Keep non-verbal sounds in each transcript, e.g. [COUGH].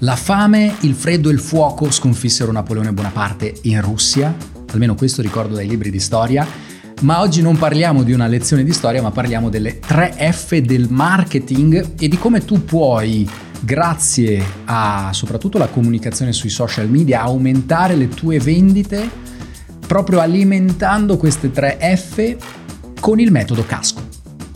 La fame, il freddo e il fuoco sconfissero Napoleone Bonaparte in Russia, almeno questo ricordo dai libri di storia, ma oggi non parliamo di una lezione di storia, ma parliamo delle 3 F del marketing e di come tu puoi, grazie a soprattutto la comunicazione sui social media, aumentare le tue vendite proprio alimentando queste 3 F con il metodo casco.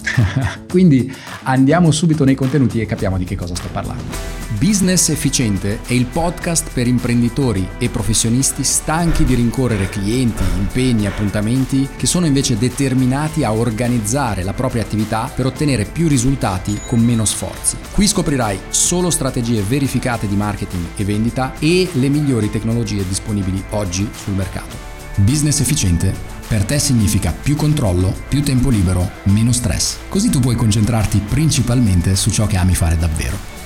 [LAUGHS] Quindi andiamo subito nei contenuti e capiamo di che cosa sto parlando. Business Efficiente è il podcast per imprenditori e professionisti stanchi di rincorrere clienti, impegni, appuntamenti che sono invece determinati a organizzare la propria attività per ottenere più risultati con meno sforzi. Qui scoprirai solo strategie verificate di marketing e vendita e le migliori tecnologie disponibili oggi sul mercato. Business Efficiente per te significa più controllo, più tempo libero, meno stress. Così tu puoi concentrarti principalmente su ciò che ami fare davvero.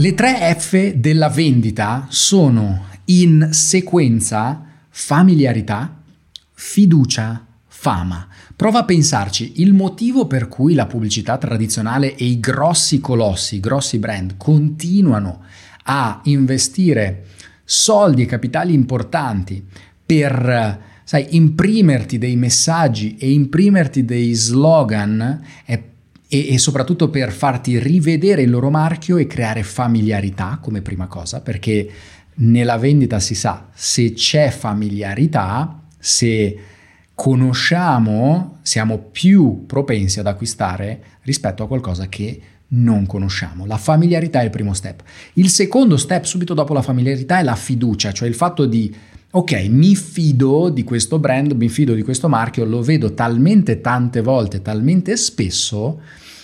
Le tre F della vendita sono in sequenza familiarità, fiducia, fama. Prova a pensarci, il motivo per cui la pubblicità tradizionale e i grossi colossi, i grossi brand continuano a investire soldi e capitali importanti per sai, imprimerti dei messaggi e imprimerti dei slogan è e, e, soprattutto per farti rivedere il loro marchio e creare familiarità come prima cosa, perché nella vendita si sa, se c'è familiarità, se conosciamo, siamo più propensi ad acquistare rispetto a qualcosa che non conosciamo. La familiarità è il primo step. Il secondo step subito dopo la familiarità è la fiducia, cioè il fatto di ok, mi fido di questo brand, mi fido di questo marchio, lo vedo talmente tante volte, talmente spesso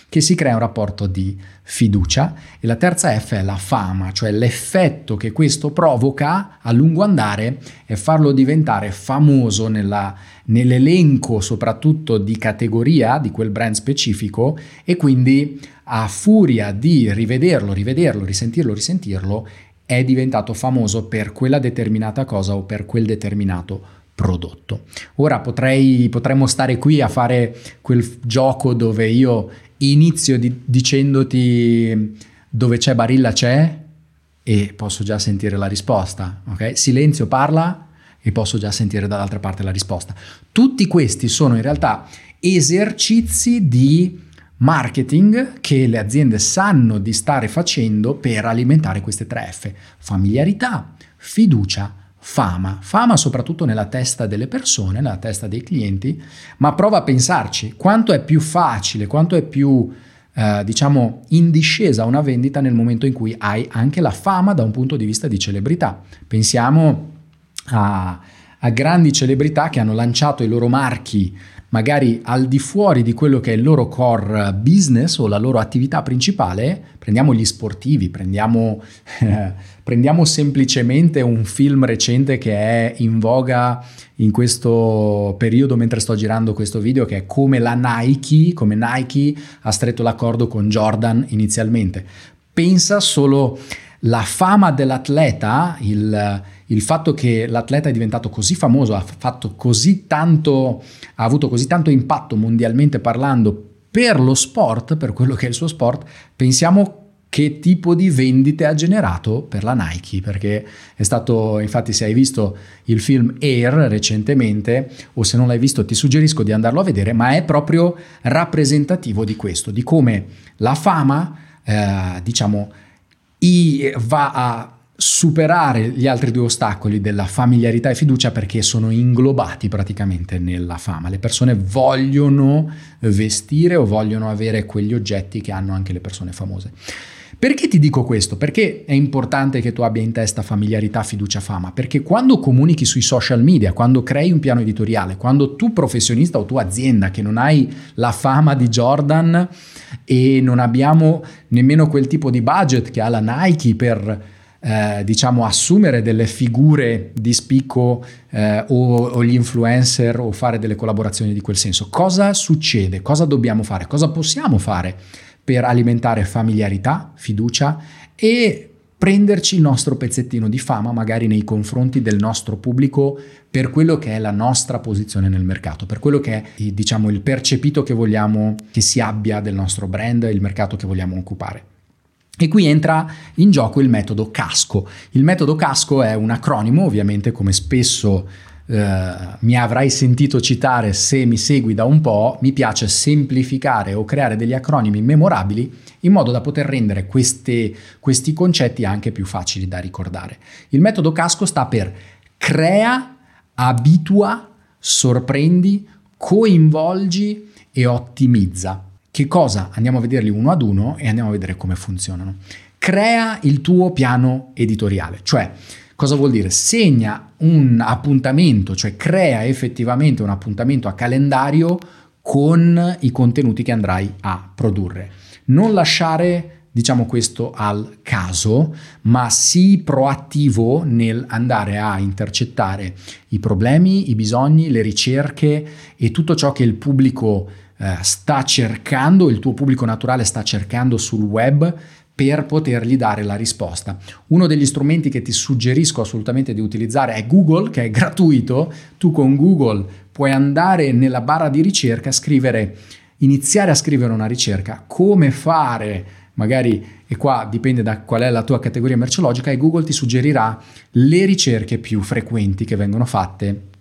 che si crea un rapporto di fiducia. E la terza F è la fama, cioè l'effetto che questo provoca a lungo andare è farlo diventare famoso nella, nell'elenco soprattutto di categoria di quel brand specifico e quindi a furia di rivederlo, rivederlo, risentirlo, risentirlo è diventato famoso per quella determinata cosa o per quel determinato prodotto. Ora potrei, potremmo stare qui a fare quel gioco dove io inizio di, dicendoti dove c'è Barilla c'è e posso già sentire la risposta, ok? Silenzio parla e posso già sentire dall'altra parte la risposta. Tutti questi sono in realtà esercizi di marketing che le aziende sanno di stare facendo per alimentare queste tre F, familiarità, fiducia, fama, fama soprattutto nella testa delle persone, nella testa dei clienti, ma prova a pensarci quanto è più facile, quanto è più eh, diciamo in discesa una vendita nel momento in cui hai anche la fama da un punto di vista di celebrità. Pensiamo a, a grandi celebrità che hanno lanciato i loro marchi magari al di fuori di quello che è il loro core business o la loro attività principale, prendiamo gli sportivi, prendiamo, eh, [LAUGHS] prendiamo semplicemente un film recente che è in voga in questo periodo mentre sto girando questo video, che è come la Nike, come Nike ha stretto l'accordo con Jordan inizialmente. Pensa solo la fama dell'atleta, il, il, fatto che l'atleta è diventato così famoso, ha fatto così tanto, ha avuto così tanto impatto mondialmente parlando per lo sport, per quello che è il suo sport, pensiamo che tipo di vendite ha generato per la Nike, perché è stato, infatti se hai visto il film Air recentemente, o se non l'hai visto ti suggerisco di andarlo a vedere, ma è proprio rappresentativo di questo, di come la fama, eh, diciamo, va a superare gli altri due ostacoli della familiarità e fiducia perché sono inglobati praticamente nella fama. Le persone vogliono vestire o vogliono avere quegli oggetti che hanno anche le persone famose. Perché ti dico questo? Perché è importante che tu abbia in testa familiarità, fiducia, fama? Perché quando comunichi sui social media, quando crei un piano editoriale, quando tu professionista o tu azienda che non hai la fama di Jordan e non abbiamo nemmeno quel tipo di budget che ha la Nike per eh, diciamo assumere delle figure di spicco eh, o, o, gli influencer o fare delle collaborazioni di quel senso. Cosa succede? Cosa dobbiamo fare? Cosa possiamo fare per alimentare familiarità, fiducia e prenderci il nostro pezzettino di fama magari nei confronti del nostro pubblico per quello che è la nostra posizione nel mercato, per quello che è diciamo il percepito che vogliamo che si abbia del nostro brand, il mercato che vogliamo occupare. E qui entra in gioco il metodo casco. Il metodo casco è un acronimo, ovviamente come spesso eh, mi avrai sentito citare se mi segui da un po', mi piace semplificare o creare degli acronimi memorabili in modo da poter rendere queste, questi concetti anche più facili da ricordare. Il metodo casco sta per crea, abitua, sorprendi, coinvolgi e ottimizza. Che cosa? Andiamo a vederli uno ad uno e andiamo a vedere come funzionano. Crea il tuo piano editoriale, cioè cosa vuol dire? Segna un appuntamento, cioè crea effettivamente un appuntamento a calendario con i contenuti che andrai a produrre. Non lasciare diciamo questo al caso, ma sii proattivo nel andare a intercettare i problemi, i bisogni, le ricerche e tutto ciò che il pubblico eh, sta cercando, il tuo pubblico naturale sta cercando sul web per potergli dare la risposta. Uno degli strumenti che ti suggerisco assolutamente di utilizzare è Google, che è gratuito. Tu con Google puoi andare nella barra di ricerca, scrivere, iniziare a scrivere una ricerca, come fare, magari, e qua dipende da qual è la tua categoria merceologica, e Google ti suggerirà le ricerche più frequenti che vengono fatte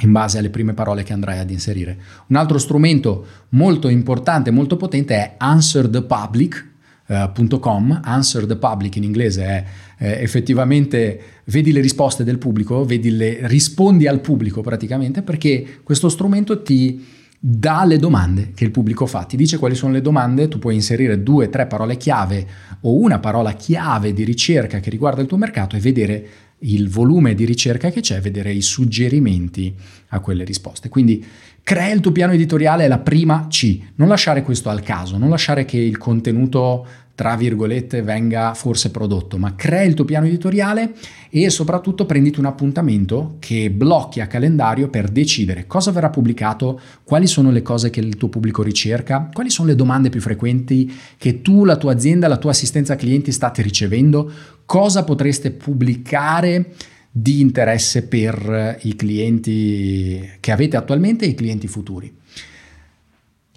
in base alle prime parole che andrai ad inserire. Un altro strumento molto importante, molto potente è answerthepublic.com. Uh, Answer the Public in inglese è eh, effettivamente vedi le risposte del pubblico, vedi le, rispondi al pubblico praticamente perché questo strumento ti dà le domande che il pubblico fa, ti dice quali sono le domande, tu puoi inserire due, tre parole chiave o una parola chiave di ricerca che riguarda il tuo mercato e vedere il volume di ricerca che c'è, vedere i suggerimenti a quelle risposte. Quindi crea il tuo piano editoriale è la prima C, non lasciare questo al caso, non lasciare che il contenuto tra virgolette venga forse prodotto, ma crea il tuo piano editoriale e soprattutto prenditi un appuntamento che blocchi a calendario per decidere cosa verrà pubblicato, quali sono le cose che il tuo pubblico ricerca, quali sono le domande più frequenti che tu, la tua azienda, la tua assistenza clienti state ricevendo, cosa potreste pubblicare di interesse per i clienti che avete attualmente e i clienti futuri.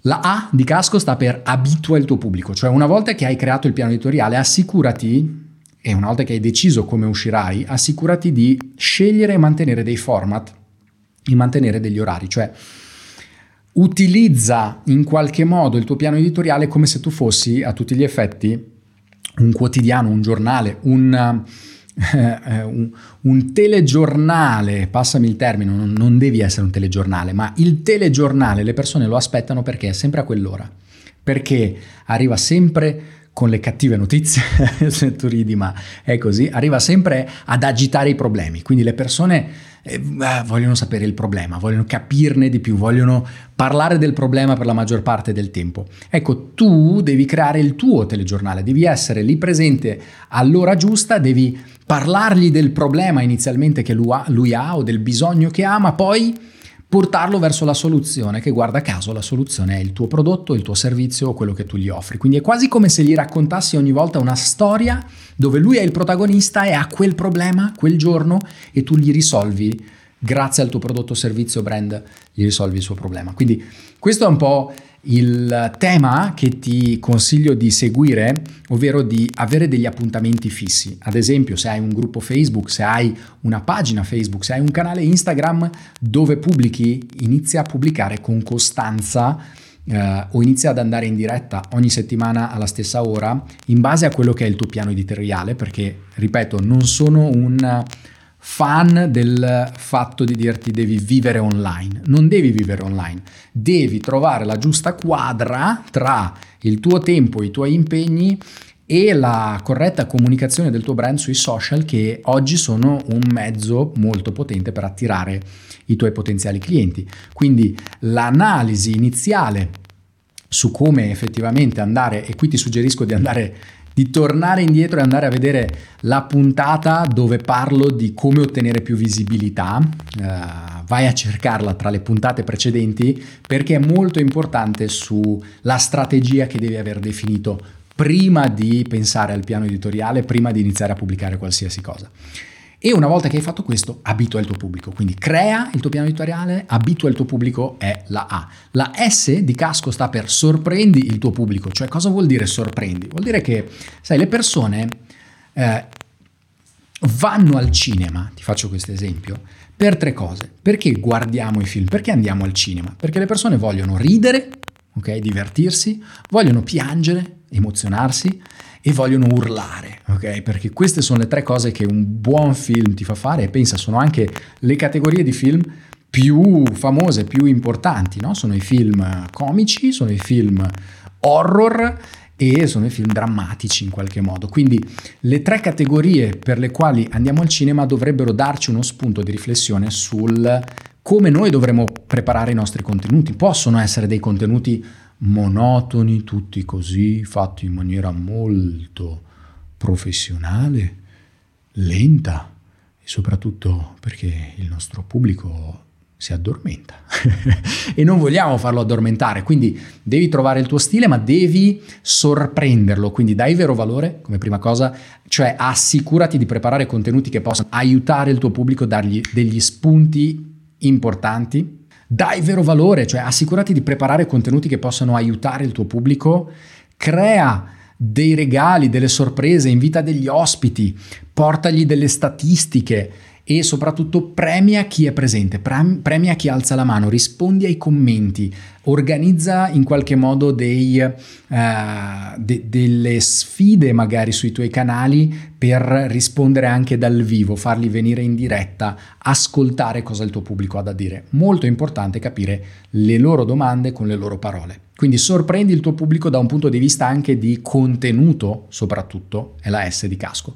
La A di casco sta per abitua il tuo pubblico, cioè una volta che hai creato il piano editoriale assicurati, e una volta che hai deciso come uscirai, assicurati di scegliere e mantenere dei format e mantenere degli orari, cioè utilizza in qualche modo il tuo piano editoriale come se tu fossi a tutti gli effetti un quotidiano, un giornale, un eh, un, un, telegiornale, passami il termine, non, non devi essere un telegiornale, ma il telegiornale le persone lo aspettano perché è sempre a quell'ora, perché arriva sempre con le cattive notizie, [LAUGHS] se tu ridi, ma è così, arriva sempre ad agitare i problemi. Quindi le persone eh, vogliono sapere il problema, vogliono capirne di più, vogliono parlare del problema per la maggior parte del tempo. Ecco, tu devi creare il tuo telegiornale, devi essere lì presente all'ora giusta, devi parlargli del problema inizialmente che lui ha o del bisogno che ha, ma poi portarlo verso la soluzione, che guarda caso la soluzione è il tuo prodotto, il tuo servizio o quello che tu gli offri. Quindi è quasi come se gli raccontassi ogni volta una storia dove lui è il protagonista e ha quel problema quel giorno e tu gli risolvi grazie al tuo prodotto, servizio, brand, gli risolvi il suo problema. Quindi questo è un po' il tema che ti consiglio di seguire, ovvero di avere degli appuntamenti fissi. Ad esempio, se hai un gruppo Facebook, se hai una pagina Facebook, se hai un canale Instagram dove pubblichi, inizia a pubblicare con costanza Uh, o inizia ad andare in diretta ogni settimana alla stessa ora in base a quello che è il tuo piano editoriale perché ripeto non sono un fan del fatto di dirti devi vivere online. Non devi vivere online, devi trovare la giusta quadra tra il tuo tempo, i tuoi impegni e la corretta comunicazione del tuo brand sui social che oggi sono un mezzo molto potente per attirare i tuoi potenziali clienti. Quindi l'analisi iniziale su come effettivamente andare, e qui ti suggerisco di andare di tornare indietro e andare a vedere la puntata dove parlo di come ottenere più visibilità. Uh, vai a cercarla tra le puntate precedenti perché è molto importante sulla strategia che devi aver definito prima di pensare al piano editoriale, prima di iniziare a pubblicare qualsiasi cosa. E una volta che hai fatto questo, abitua il tuo pubblico. Quindi crea il tuo piano editoriale, abitua il tuo pubblico è la A. La S di casco sta per sorprendi il tuo pubblico. Cioè cosa vuol dire sorprendi? Vuol dire che, sai, le persone eh, vanno al cinema, ti faccio questo esempio, per tre cose. Perché guardiamo i film? Perché andiamo al cinema? Perché le persone vogliono ridere, ok? Divertirsi, vogliono piangere, emozionarsi e vogliono urlare, ok? Perché queste sono le tre cose che un buon film ti fa fare e pensa sono anche le categorie di film più famose, più importanti, no? Sono i film comici, sono i film horror e sono i film drammatici in qualche modo. Quindi le tre categorie per le quali andiamo al cinema dovrebbero darci uno spunto di riflessione sul come noi dovremmo preparare i nostri contenuti. Possono essere dei contenuti monotoni, tutti così, fatti in maniera molto professionale, lenta e soprattutto perché il nostro pubblico si addormenta. [LAUGHS] E non vogliamo farlo addormentare, quindi devi trovare il tuo stile ma devi sorprenderlo, quindi dai vero valore come prima cosa, cioè assicurati di preparare contenuti che possano aiutare il tuo pubblico, dargli degli spunti importanti, dai vero valore, cioè assicurati di preparare contenuti che possano aiutare il tuo pubblico, crea dei regali, delle sorprese, invita degli ospiti, portagli delle statistiche, e soprattutto premia chi è presente, premia chi alza la mano, rispondi ai commenti, organizza in qualche modo dei, uh, de- delle sfide magari sui tuoi canali per rispondere anche dal vivo, farli venire in diretta, ascoltare cosa il tuo pubblico ha da dire. Molto importante capire le loro domande con le loro parole. Quindi sorprendi il tuo pubblico da un punto di vista anche di contenuto, soprattutto, è la S di casco.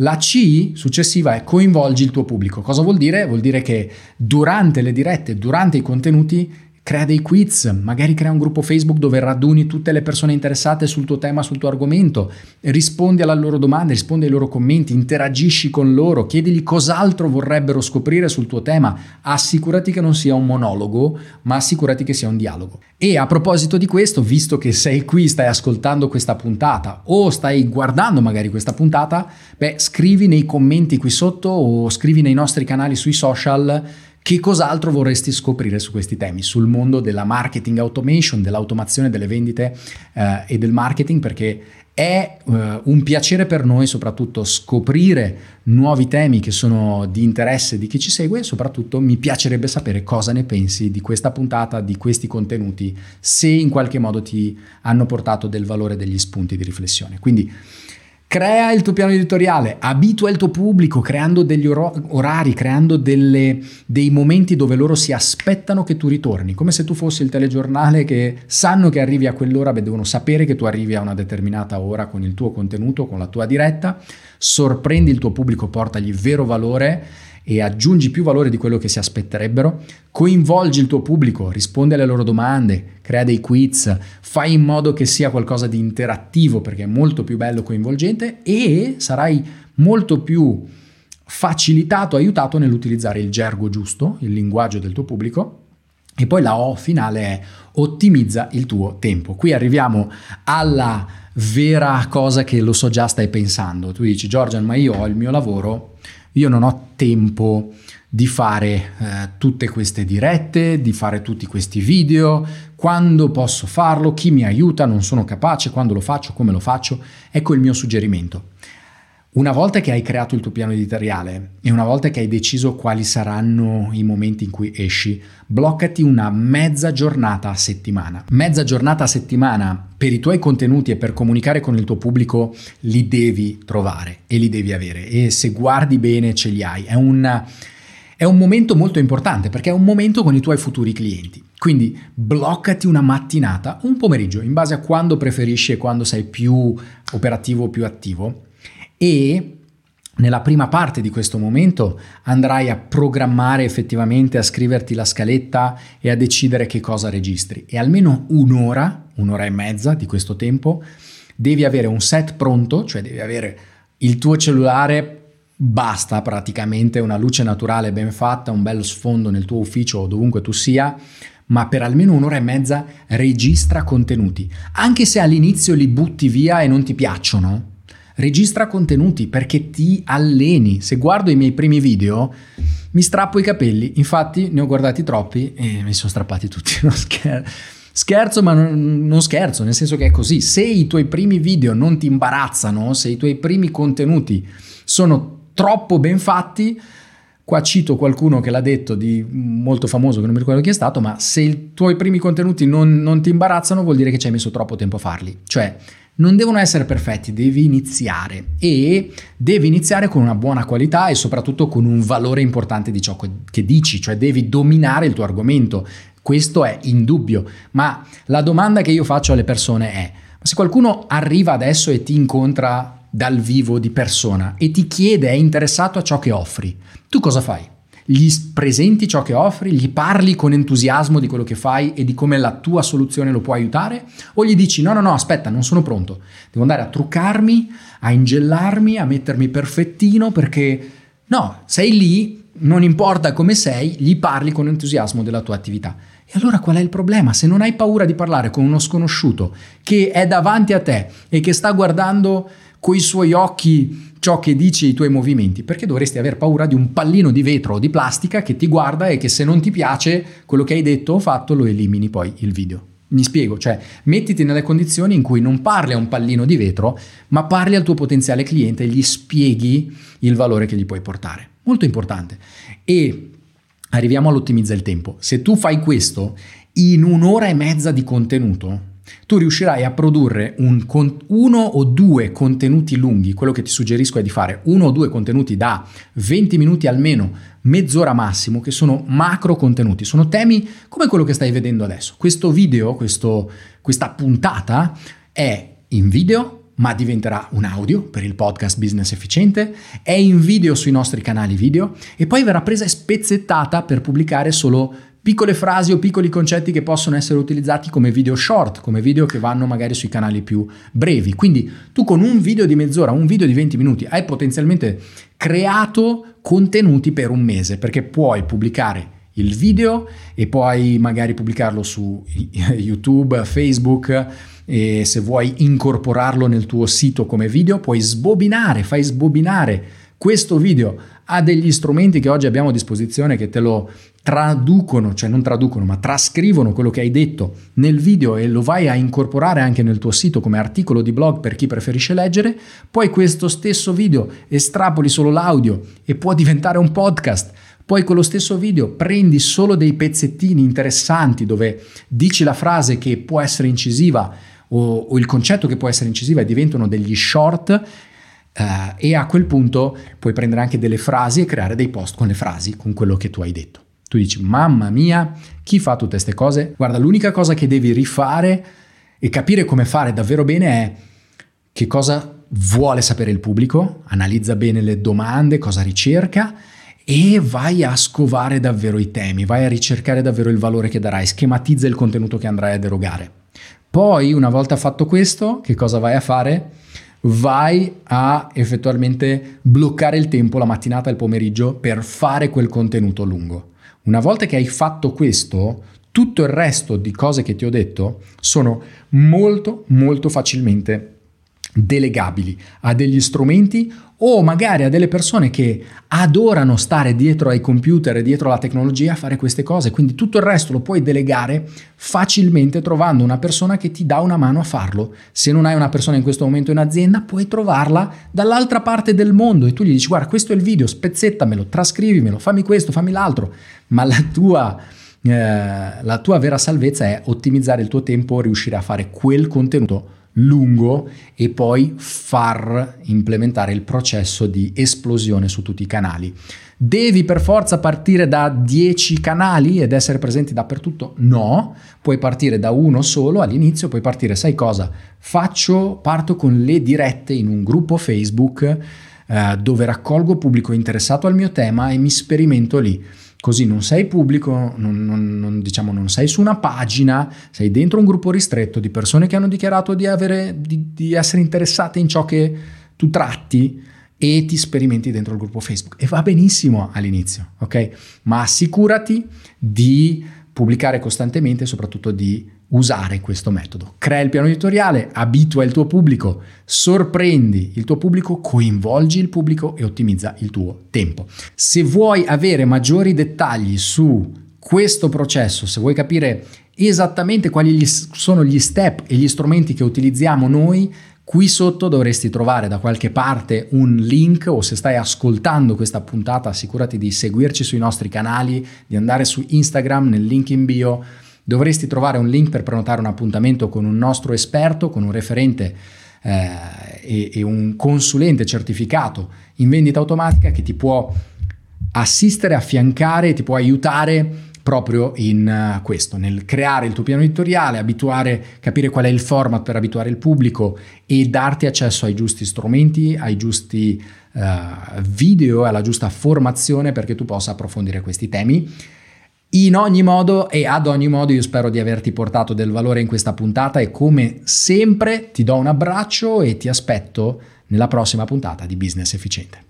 La C successiva è coinvolgi il tuo pubblico. Cosa vuol dire? Vuol dire che durante le dirette, durante i contenuti, crea dei quiz, magari crea un gruppo Facebook dove raduni tutte le persone interessate sul tuo tema, sul tuo argomento, rispondi alle loro domande, rispondi ai loro commenti, interagisci con loro, chiedigli cos'altro vorrebbero scoprire sul tuo tema, assicurati che non sia un monologo, ma assicurati che sia un dialogo. E a proposito di questo, visto che sei qui, stai ascoltando questa puntata o stai guardando magari questa puntata, beh, scrivi nei commenti qui sotto o scrivi nei nostri canali sui social che cos'altro vorresti scoprire su questi temi, sul mondo della marketing automation, dell'automazione delle vendite eh, e del marketing, perché è eh, un piacere per noi soprattutto scoprire nuovi temi che sono di interesse di chi ci segue e soprattutto mi piacerebbe sapere cosa ne pensi di questa puntata, di questi contenuti, se in qualche modo ti hanno portato del valore degli spunti di riflessione. Quindi Crea il tuo piano editoriale, abitua il tuo pubblico creando degli orari, creando delle, dei momenti dove loro si aspettano che tu ritorni, come se tu fossi il telegiornale che sanno che arrivi a quell'ora, beh, devono sapere che tu arrivi a una determinata ora con il tuo contenuto, con la tua diretta, sorprendi il tuo pubblico, portagli vero valore e aggiungi più valore di quello che si aspetterebbero, coinvolgi il tuo pubblico, rispondi alle loro domande, crea dei quiz, fai in modo che sia qualcosa di interattivo perché è molto più bello coinvolgente e sarai molto più facilitato, aiutato nell'utilizzare il gergo giusto, il linguaggio del tuo pubblico. E poi la O finale è ottimizza il tuo tempo. Qui arriviamo alla vera cosa che lo so già stai pensando. Tu dici, Giorgian, ma io ho il mio lavoro, io non ho tempo di fare eh, tutte queste dirette, di fare tutti questi video, quando posso farlo, chi mi aiuta, non sono capace, quando lo faccio, come lo faccio. Ecco il mio suggerimento. Una volta che hai creato il tuo piano editoriale e una volta che hai deciso quali saranno i momenti in cui esci, bloccati una mezza giornata a settimana. Mezza giornata a settimana per i tuoi contenuti e per comunicare con il tuo pubblico li devi trovare e li devi avere e se guardi bene ce li hai. È un, è un momento molto importante perché è un momento con i tuoi futuri clienti. Quindi bloccati una mattinata, un pomeriggio, in base a quando preferisci e quando sei più operativo o più attivo e nella prima parte di questo momento andrai a programmare effettivamente, a scriverti la scaletta e a decidere che cosa registri. E almeno un'ora, un'ora e mezza di questo tempo, devi avere un set pronto, cioè devi avere il tuo cellulare, basta praticamente una luce naturale ben fatta, un bello sfondo nel tuo ufficio o dovunque tu sia, ma per almeno un'ora e mezza registra contenuti. Anche se all'inizio li butti via e non ti piacciono, registra contenuti perché ti alleni. Se guardo i miei primi video mi strappo i capelli, infatti ne ho guardati troppi e mi sono strappati tutti, [LAUGHS] non scherzo. Scherzo, ma non, scherzo, nel senso che è così. Se i tuoi primi video non ti imbarazzano, se i tuoi primi contenuti sono troppo ben fatti, Qua cito qualcuno che l'ha detto di molto famoso, che non mi ricordo chi è stato, ma se i tuoi primi contenuti non, non ti imbarazzano vuol dire che ci hai messo troppo tempo a farli. Cioè, non devono essere perfetti, devi iniziare e devi iniziare con una buona qualità e soprattutto con un valore importante di ciò che dici, cioè devi dominare il tuo argomento. Questo è indubbio, ma la domanda che io faccio alle persone è, se qualcuno arriva adesso e ti incontra dal vivo di persona e ti chiede, è interessato a ciò che offri, tu cosa fai? Gli presenti ciò che offri, gli parli con entusiasmo di quello che fai e di come la tua soluzione lo può aiutare? O gli dici no, no, no, aspetta, non sono pronto, devo andare a truccarmi, a ingellarmi, a mettermi perfettino perché no, sei lì, non importa come sei, gli parli con entusiasmo della tua attività. E allora qual è il problema? Se non hai paura di parlare con uno sconosciuto che è davanti a te e che sta guardando coi suoi occhi ciò che dici i tuoi movimenti, perché dovresti aver paura di un pallino di vetro o di plastica che ti guarda e che se non ti piace quello che hai detto o fatto lo elimini poi il video. Mi spiego, cioè mettiti nelle condizioni in cui non parli a un pallino di vetro, ma parli al tuo potenziale cliente e gli spieghi il valore che gli puoi portare. Molto importante. E arriviamo all'ottimizza il tempo. Se tu fai questo in un'ora e mezza di contenuto, tu riuscirai a produrre un con- uno o due contenuti lunghi, quello che ti suggerisco è di fare uno o due contenuti da 20 minuti almeno, mezz'ora massimo, che sono macro contenuti, sono temi come quello che stai vedendo adesso. Questo video, questo, questa puntata è in video, ma diventerà un audio per il podcast Business Efficiente, è in video sui nostri canali video e poi verrà presa e spezzettata per pubblicare solo piccole frasi o piccoli concetti che possono essere utilizzati come video short, come video che vanno magari sui canali più brevi. Quindi tu con un video di mezz'ora, un video di 20 minuti, hai potenzialmente creato contenuti per un mese, perché puoi pubblicare il video e poi magari pubblicarlo su [LAUGHS] YouTube, Facebook e se vuoi incorporarlo nel tuo sito come video, puoi sbobinare, fai sbobinare questo video ha degli strumenti che oggi abbiamo a disposizione che te lo traducono, cioè non traducono, ma trascrivono quello che hai detto nel video e lo vai a incorporare anche nel tuo sito come articolo di blog per chi preferisce leggere, poi questo stesso video estrapoli solo l'audio e può diventare un podcast. Poi con lo stesso video prendi solo dei pezzettini interessanti dove dici la frase che può essere incisiva o, o il concetto che può essere incisiva e diventano degli short Uh, e a quel punto puoi prendere anche delle frasi e creare dei post con le frasi, con quello che tu hai detto. Tu dici, mamma mia, chi fa tutte queste cose? Guarda, l'unica cosa che devi rifare e capire come fare davvero bene è che cosa vuole sapere il pubblico, analizza bene le domande, cosa ricerca e vai a scovare davvero i temi, vai a ricercare davvero il valore che darai, schematizza il contenuto che andrai ad erogare. Poi, una volta fatto questo, che cosa vai a fare? Vai a effettualmente bloccare il tempo, la mattinata e il pomeriggio per fare quel contenuto lungo. Una volta che hai fatto questo, tutto il resto di cose che ti ho detto sono molto molto facilmente delegabili a degli strumenti o magari a delle persone che adorano stare dietro ai computer e dietro alla tecnologia a fare queste cose, quindi tutto il resto lo puoi delegare facilmente trovando una persona che ti dà una mano a farlo. Se non hai una persona in questo momento in azienda, puoi trovarla dall'altra parte del mondo e tu gli dici guarda questo è il video, spezzettamelo, trascrivimelo, fammi questo, fammi l'altro, ma la tua... Eh, la tua vera salvezza è ottimizzare il tuo tempo, riuscire a fare quel contenuto lungo e poi far implementare il processo di esplosione su tutti i canali. Devi per forza partire da 10 canali ed essere presenti dappertutto? No, puoi partire da uno solo all'inizio, puoi partire, sai cosa? Faccio, parto con le dirette in un gruppo Facebook eh, dove raccolgo pubblico interessato al mio tema e mi sperimento lì Così non sei pubblico, non, non, non, diciamo, non sei su una pagina, sei dentro un gruppo ristretto di persone che hanno dichiarato di, avere, di, di essere interessate in ciò che tu tratti e ti sperimenti dentro il gruppo Facebook. E va benissimo all'inizio, ok? Ma assicurati di pubblicare costantemente e soprattutto di usare questo metodo. Crea il piano editoriale, abitua il tuo pubblico, sorprendi il tuo pubblico, coinvolgi il pubblico e ottimizza il tuo tempo. Se vuoi avere maggiori dettagli su questo processo, se vuoi capire esattamente quali sono gli step e gli strumenti che utilizziamo noi, Qui sotto dovresti trovare da qualche parte un link o se stai ascoltando questa puntata assicurati di seguirci sui nostri canali, di andare su Instagram nel link in bio dovresti trovare un link per prenotare un appuntamento con un nostro esperto, con un referente eh, e, e un consulente certificato in vendita automatica che ti può assistere, affiancare, ti può aiutare proprio in uh, questo, nel creare il tuo piano editoriale, abituare, capire qual è il format per abituare il pubblico e darti accesso ai giusti strumenti, ai giusti uh, video, alla giusta formazione perché tu possa approfondire questi temi. In ogni modo e ad ogni modo io spero di averti portato del valore in questa puntata e come sempre ti do un abbraccio e ti aspetto nella prossima puntata di Business Efficiente.